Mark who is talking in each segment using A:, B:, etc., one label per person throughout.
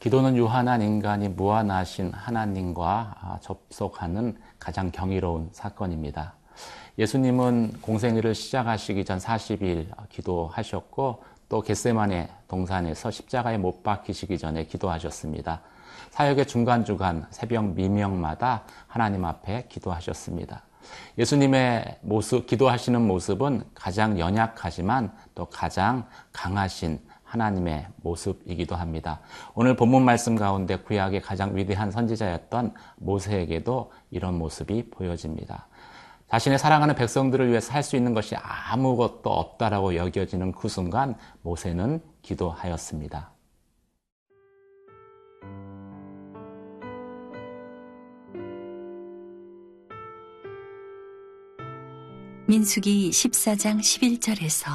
A: 기도는 유한한 인간이 무한하신 하나님과 아, 접속하는 가장 경이로운 사건입니다. 예수님은 공생애를 시작하시기 전 40일 기도하셨고 또 겟세만의 동산에서 십자가에 못 박히시기 전에 기도하셨습니다. 사역의 중간중간 새벽 미명마다 하나님 앞에 기도하셨습니다. 예수님의 모습, 기도하시는 모습은 가장 연약하지만 또 가장 강하신 하나님의 모습이기도 합니다. 오늘 본문 말씀 가운데 구약의 가장 위대한 선지자였던 모세에게도 이런 모습이 보여집니다. 자신의 사랑하는 백성들을 위해서 할 수 있는 것이 아무것도 없다라고 여겨지는 그 순간 모세는 기도하였습니다.
B: 민숙이 14장 11절에서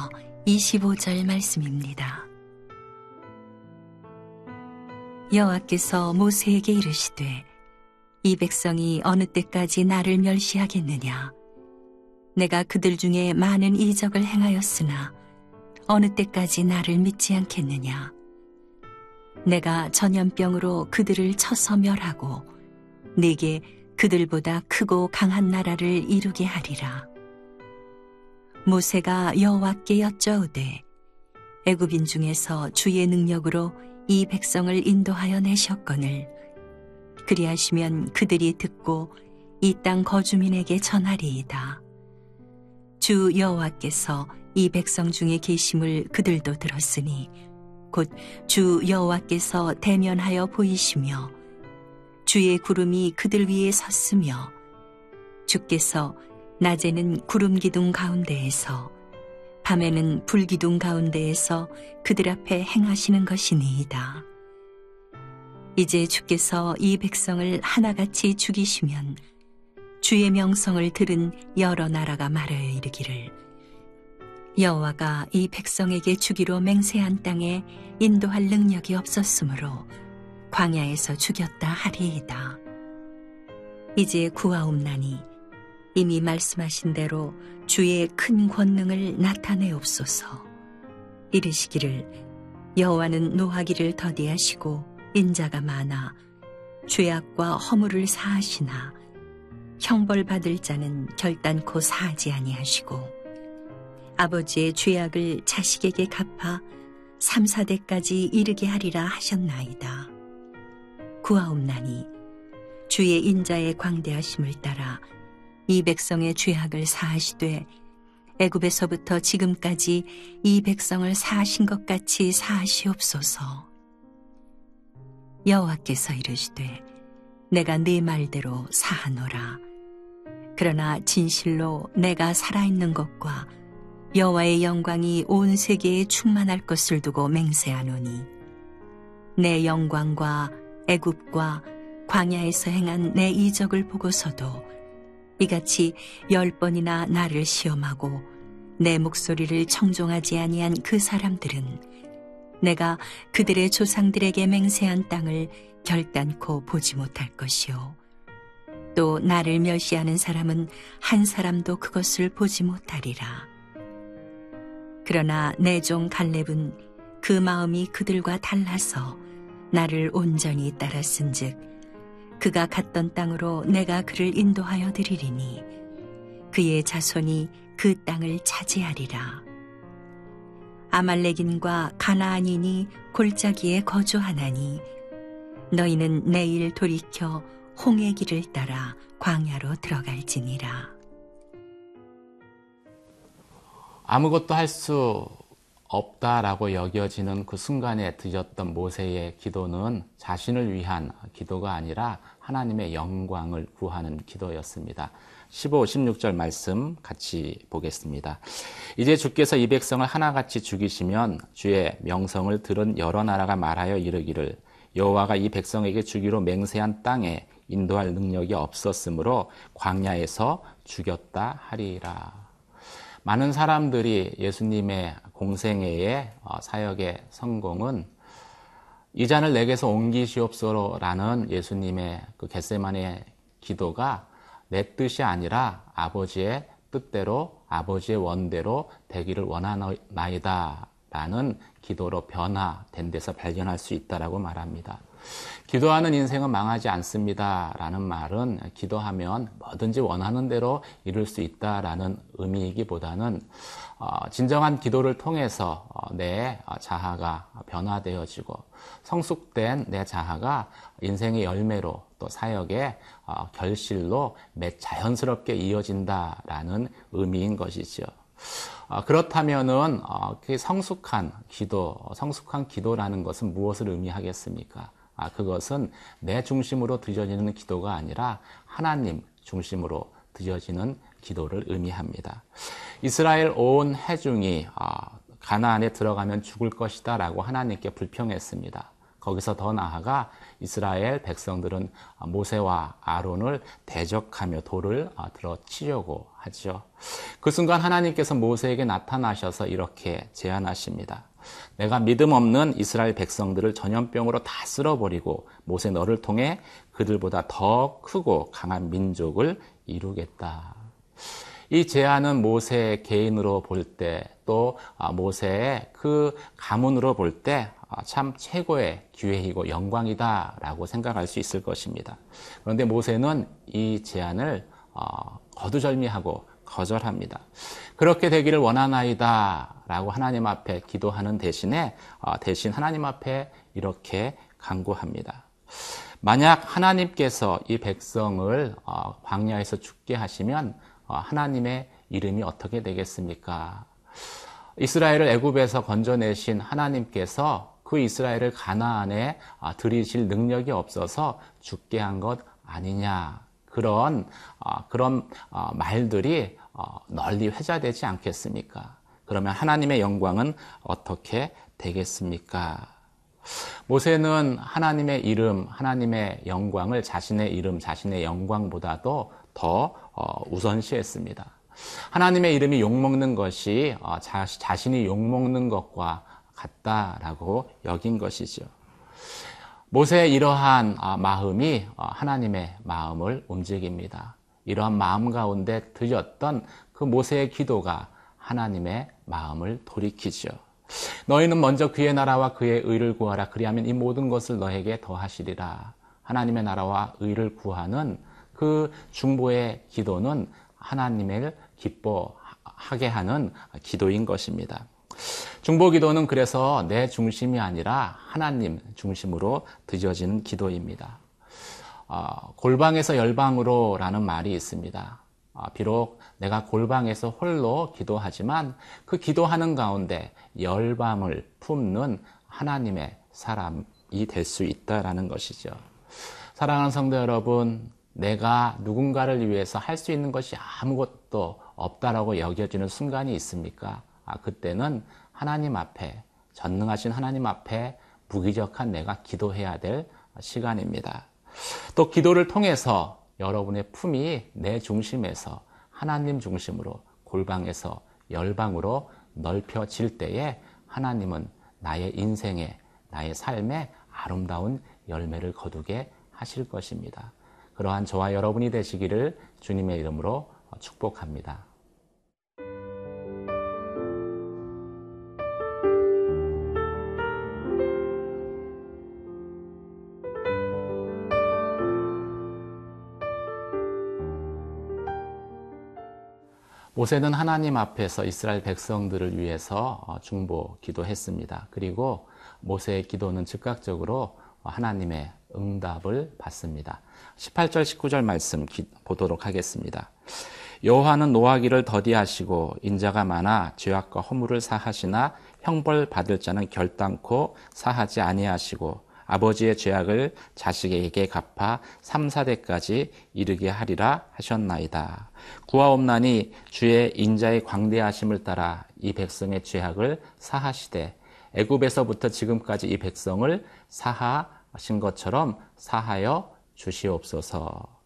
B: 25절 말씀입니다. 여호와께서 모세에게 이르시되 이 백성이 어느 때까지 나를 멸시하겠느냐? 내가 그들 중에 많은 이적을 행하였으나 어느 때까지 나를 믿지 않겠느냐? 내가 전염병으로 그들을 쳐서 멸하고 내게 그들보다 크고 강한 나라를 이루게 하리라. 모세가 여호와께 여짜오되 애굽인 중에서 주의 능력으로 이 백성을 인도하여 내셨거늘 그리하시면 그들이 듣고 이 땅 거주민에게 전하리이다. 주 여호와께서 이 백성 중에 계심을 그들도 들었으니 곧 주 여호와께서 대면하여 보이시며 주의 구름이 그들 위에 섰으며 주께서 낮에는 구름 기둥 가운데에서 밤에는 불 기둥 가운데에서 그들 앞에 행하시는 것이니이다. 이제 주께서 이 백성을 하나같이 죽이시면 주의 명성을 들은 여러 나라가 말하여 이르기를 여호와가 이 백성에게 주기로 맹세한 땅에 인도할 능력이 없었으므로 광야에서 죽였다 하리이다. 이제 구하옵나니 이미 말씀하신 대로 주의 큰 권능을 나타내옵소서. 이르시기를 여호와는 노하기를 더디하시고 인자가 많아 죄악과 허물을 사하시나 형벌 받을 자는 결단코 사하지 아니하시고 아버지의 죄악을 자식에게 갚아 3, 4대까지 이르게 하리라 하셨나이다. 구하옵나니 주의 인자의 광대하심을 따라 이 백성의 죄악을 사하시되 애굽에서부터 지금까지 이 백성을 사하신 것 같이 사하시옵소서. 여호와께서 이르시되 내가 네 말대로 사하노라. 그러나 진실로 내가 살아있는 것과 여호와의 영광이 온 세계에 충만할 것을 두고 맹세하노니 내 영광과 애굽과 광야에서 행한 내 이적을 보고서도 이같이 열 번이나 나를 시험하고 내 목소리를 청종하지 아니한 그 사람들은 내가 그들의 조상들에게 맹세한 땅을 결단코 보지 못할 것이요. 또 나를 멸시하는 사람은 한 사람도 그것을 보지 못하리라. 그러나 내 종 갈렙은 그 마음이 그들과 달라서 나를 온전히 따랐은즉 그가 갔던 땅으로 내가 그를 인도하여 드리리니 그의 자손이 그 땅을 차지하리라. 아말렉인과 가나안인이 골짜기에 거주하나니 너희는 내일 돌이켜 홍해 길을 따라 광야로 들어갈지니라.
A: 아무것도 할 수 없다라고 여겨지는 그 순간에 드렸던 모세의 기도는 자신을 위한 기도가 아니라 하나님의 영광을 구하는 기도였습니다. 15, 16절 말씀 같이 보겠습니다. 이제 주께서 이 백성을 하나같이 죽이시면 주의 명성을 들은 여러 나라가 말하여 이르기를 여호와가 이 백성에게 주기로 맹세한 땅에 인도할 능력이 없었으므로 광야에서 죽였다 하리라. 많은 사람들이 예수님의 공생애의 어, 사역의 성공은 이 잔을 내게서 옮기시옵소서라는 예수님의 그 겟세만의 기도가 내 뜻이 아니라 아버지의 뜻대로 아버지의 원대로 되기를 원하나이다 라는 기도로 변화된 데서 발견할 수 있다라고 말합니다. 기도하는 인생은 망하지 않습니다. 라는 말은 기도하면 뭐든지 원하는 대로 이룰 수 있다라는 의미이기보다는 어, 진정한 기도를 통해서 어, 내 자아가 변화되어지고 성숙된 내 자아가 인생의 열매로 또 사역의 어, 결실로 매 자연스럽게 이어진다라는 의미인 것이죠. 그렇다면은 그 성숙한 기도, 성숙한 기도라는 것은 무엇을 의미하겠습니까? 아, 그것은 내 중심으로 드려지는 기도가 아니라 하나님 중심으로 드려지는 기도를 의미합니다. 이스라엘 온 해중이 아, 가나안에 들어가면 죽을 것이다 라고 하나님께 불평했습니다. 거기서 더 나아가 이스라엘 백성들은 모세와 아론을 대적하며 돌을 아, 들어 치려고 하죠. 그 순간 하나님께서 모세에게 나타나셔서 이렇게 제안하십니다. 내가 믿음 없는 이스라엘 백성들을 전염병으로 다 쓸어버리고 모세 너를 통해 그들보다 더 크고 강한 민족을 이루겠다. 이 제안은 모세 개인으로 볼 때, 또 아, 모세의 그 가문으로 볼 때참 아, 최고의 기회이고 영광이다라고 생각할 수 있을 것입니다. 그런데 모세는 이 제안을 어, 거두절미하고 거절합니다. 그렇게 되기를 원하나이다 라고 하나님 앞에 기도하는 대신에 어, 대신 하나님 앞에 이렇게 간구합니다. 만약 하나님께서 이 백성을 어, 광야에서 죽게 하시면 어, 하나님의 이름이 어떻게 되겠습니까? 이스라엘을 애굽에서 건져내신 하나님께서 그 이스라엘을 가나안에 들이실 능력이 없어서 죽게 한 것 아니냐 그런 그런 말들이 널리 회자되지 않겠습니까? 그러면 하나님의 영광은 어떻게 되겠습니까? 모세는 하나님의 이름, 하나님의 영광을 자신의 이름, 자신의 영광보다도 더 어, 우선시했습니다. 하나님의 이름이 욕먹는 것이 어, 자신이 욕먹는 것과 같다라고 여긴 것이죠. 모세의 이러한 어, 마음이 하나님의 마음을 움직입니다. 이러한 마음 가운데 들렸던 그 모세의 기도가 하나님의 마음을 돌이키죠. 너희는 먼저 그의 나라와 그의 의를 구하라. 그리하면 이 모든 것을 너에게 더하시리라. 하나님의 나라와 의를 구하는 그 중보의 기도는 하나님을 기뻐하게 하는 기도인 것입니다. 중보 기도는 그래서 내 중심이 아니라 하나님 중심으로 드려지는 기도입니다. 어, 골방에서 열방으로라는 말이 있습니다. 어, 비록 내가 골방에서 홀로 기도하지만 그 기도하는 가운데 열방을 품는 하나님의 사람이 될 수 있다라는 것이죠. 사랑하는 성도 여러분, 내가 누군가를 위해서 할 수 있는 것이 아무것도 없다라고 여겨지는 순간이 있습니까? 아, 그때는 하나님 앞에, 전능하신 하나님 앞에 무기력한 내가 기도해야 될 시간입니다. 또 기도를 통해서 여러분의 품이 내 중심에서 하나님 중심으로 골방에서 열방으로 넓혀질 때에 하나님은 나의 인생에, 나의 삶에 아름다운 열매를 거두게 하실 것입니다. 그러한 저와 여러분이 되시기를 주님의 이름으로 축복합니다. 모세는 하나님 앞에서 이스라엘 백성들을 위해서 어, 중보 기도했습니다. 그리고 모세의 기도는 즉각적으로 하나님의 응답을 받습니다. 18절 19절 말씀 보도록 하겠습니다. 여호와는 노하기를 더디하시고 인자가 많아 죄악과 허물을 사하시나 형벌 받을 자는 결단코 사하지 아니하시고 아버지의 죄악을 자식에게 갚아 3, 4대까지 이르게 하리라 하셨나이다. 구하옵나니 주의 인자의 광대하심을 따라 이 백성의 죄악을 사하시되 애굽에서부터 지금까지 이 백성을 사하신 것처럼 사하여 주시옵소서.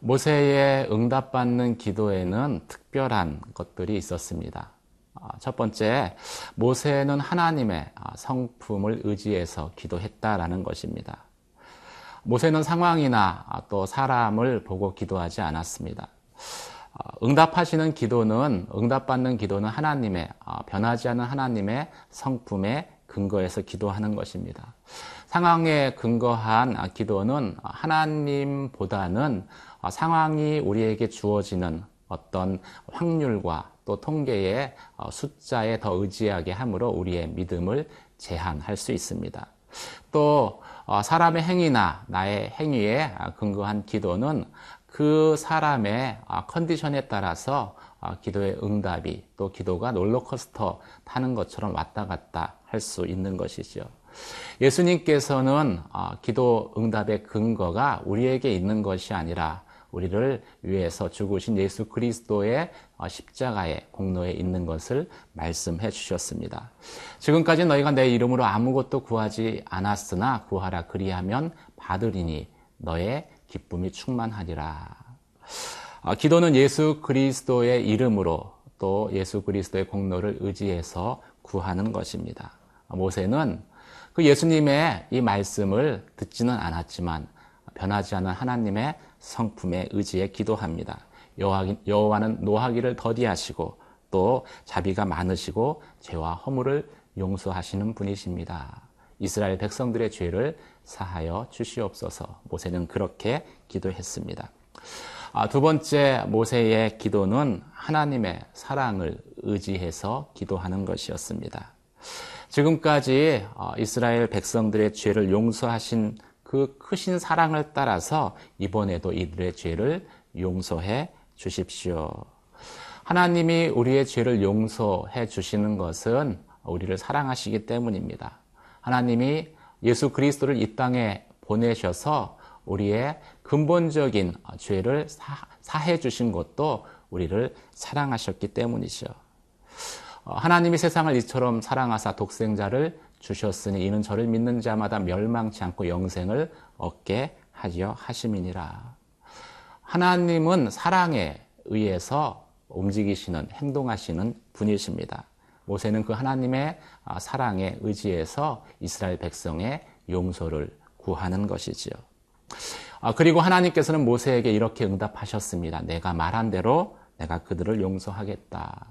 A: 모세의 응답받는 기도에는 특별한 것들이 있었습니다. 아, 첫 번째, 모세는 하나님의 아, 성품을 의지해서 기도했다라는 것입니다. 모세는 상황이나 아, 또 사람을 보고 기도하지 않았습니다. 응답하시는 기도는, 응답받는 기도는 하나님의, 변하지 않은 하나님의 성품에 근거해서 기도하는 것입니다. 상황에 근거한 기도는 하나님보다는 상황이 우리에게 주어지는 어떤 확률과 또 통계의 숫자에 더 의지하게 함으로 우리의 믿음을 제한할 수 있습니다. 또 사람의 행위나 나의 행위에 근거한 기도는 그 사람의 컨디션에 따라서 기도의 응답이 또 기도가 롤러코스터 타는 것처럼 왔다 갔다 할 수 있는 것이죠. 예수님께서는 기도 응답의 근거가 우리에게 있는 것이 아니라 우리를 위해서 죽으신 예수 그리스도의 십자가의 공로에 있는 것을 말씀해 주셨습니다. 지금까지 너희가 내 이름으로 아무것도 구하지 않았으나 구하라 그리하면 받으리니 너의 기쁨이 충만하리라. 기도는 예수 그리스도의 이름으로 또 예수 그리스도의 공로를 의지해서 구하는 것입니다. 모세는 그 예수님의 이 말씀을 듣지는 않았지만 변하지 않은 하나님의 성품에 의지해 기도합니다. 여호와는 노하기를 더디하시고 또 자비가 많으시고 죄와 허물을 용서하시는 분이십니다. 이스라엘 백성들의 죄를 사하여 주시옵소서. 모세는 그렇게 기도했습니다. 아, 두 번째 모세의 기도는 하나님의 사랑을 의지해서 기도하는 것이었습니다. 지금까지 어, 이스라엘 백성들의 죄를 용서하신 그 크신 사랑을 따라서 이번에도 이들의 죄를 용서해 주십시오. 하나님이 우리의 죄를 용서해 주시는 것은 우리를 사랑하시기 때문입니다. 하나님이 예수 그리스도를 이 땅에 보내셔서 우리의 근본적인 죄를 사해 주신 것도 우리를 사랑하셨기 때문이죠. 하나님이 세상을 이처럼 사랑하사 독생자를 주셨으니 이는 저를 믿는 자마다 멸망치 않고 영생을 얻게 하려 하심이니라. 하나님은 사랑에 의해서 움직이시는 행동하시는 분이십니다. 모세는 그 하나님의 사랑에 의지해서 이스라엘 백성의 용서를 구하는 것이지요. 그리고 하나님께서는 모세에게 이렇게 응답하셨습니다. 내가 말한 대로 내가 그들을 용서하겠다.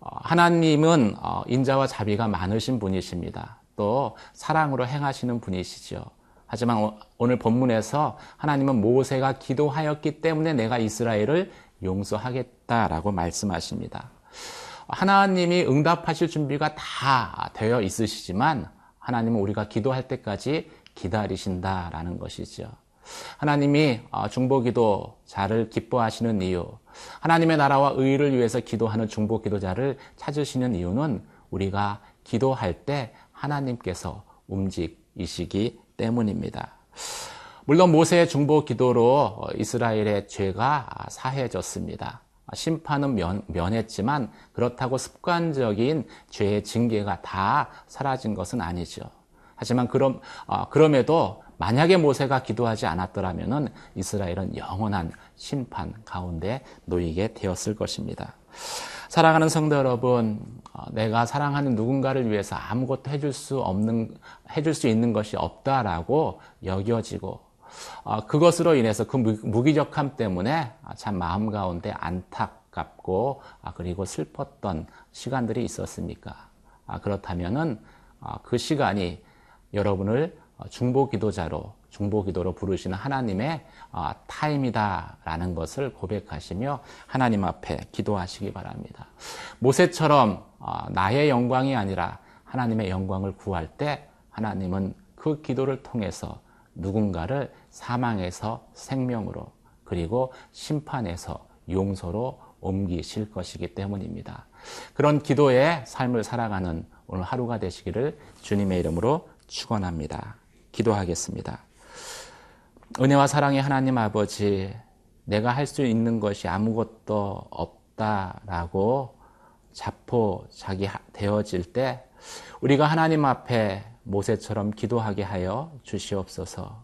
A: 어, 하나님은 어, 인자와 자비가 많으신 분이십니다. 또 사랑으로 행하시는 분이시죠. 하지만 오늘 본문에서 하나님은 모세가 기도하였기 때문에 내가 이스라엘을 용서하겠다라고 말씀하십니다. 하나님이 응답하실 준비가 다 되어 있으시지만 하나님은 우리가 기도할 때까지 기다리신다라는 것이죠. 하나님이 어, 중보기도 자를 기뻐하시는 이유, 하나님의 나라와 의를 위해서 기도하는 중보 기도자를 찾으시는 이유는 우리가 기도할 때 하나님께서 움직이시기 때문입니다. 물론 모세의 중보 기도로 이스라엘의 죄가 사해졌습니다. 심판은 면, 면했지만 그렇다고 습관적인 죄의 징계가 다 사라진 것은 아니죠. 하지만 그럼, 어, 그럼에도 만약에 모세가 기도하지 않았더라면 이스라엘은 영원한 심판 가운데 놓이게 되었을 것입니다. 사랑하는 성도 여러분, 어, 내가 사랑하는 누군가를 위해서 아무것도 해줄 수 없는, 해줄 수 있는 것이 없다라고 여겨지고, 어, 그것으로 인해서 그 무기력함 때문에 참 마음 가운데 안타깝고, 아, 그리고 슬펐던 시간들이 있었습니까? 아, 그렇다면은 어, 그 시간이 여러분을 어, 중보 기도자로 중보 기도로 부르시는 하나님의 어, 타임이다라는 것을 고백하시며 하나님 앞에 기도하시기 바랍니다. 모세처럼 어, 나의 영광이 아니라 하나님의 영광을 구할 때 하나님은 그 기도를 통해서 누군가를 사망에서 생명으로 그리고 심판에서 용서로 옮기실 것이기 때문입니다. 그런 기도의 삶을 살아가는 오늘 하루가 되시기를 주님의 이름으로 축원합니다. 기도하겠습니다. 은혜와 사랑의 하나님 아버지, 내가 할 수 있는 것이 아무것도 없다라고 자포 자기 되어질 때 우리가 하나님 앞에 모세처럼 기도하게 하여 주시옵소서.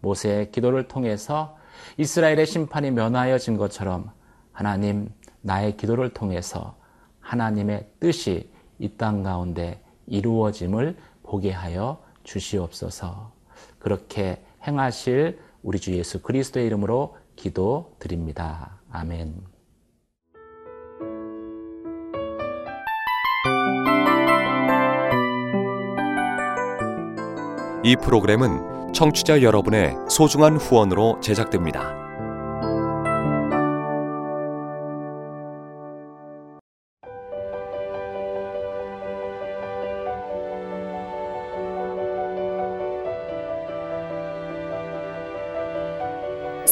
A: 모세의 기도를 통해서 이스라엘의 심판이 면하여진 것처럼 하나님 나의 기도를 통해서 하나님의 뜻이 이 땅 가운데 이루어짐을 보게 하여 주시옵소서. 그렇게 행하실 우리 주 예수 그리스도의 이름으로 기도드립니다. 아멘.
C: 이 프로그램은 청취자 여러분의 소중한 후원으로 제작됩니다.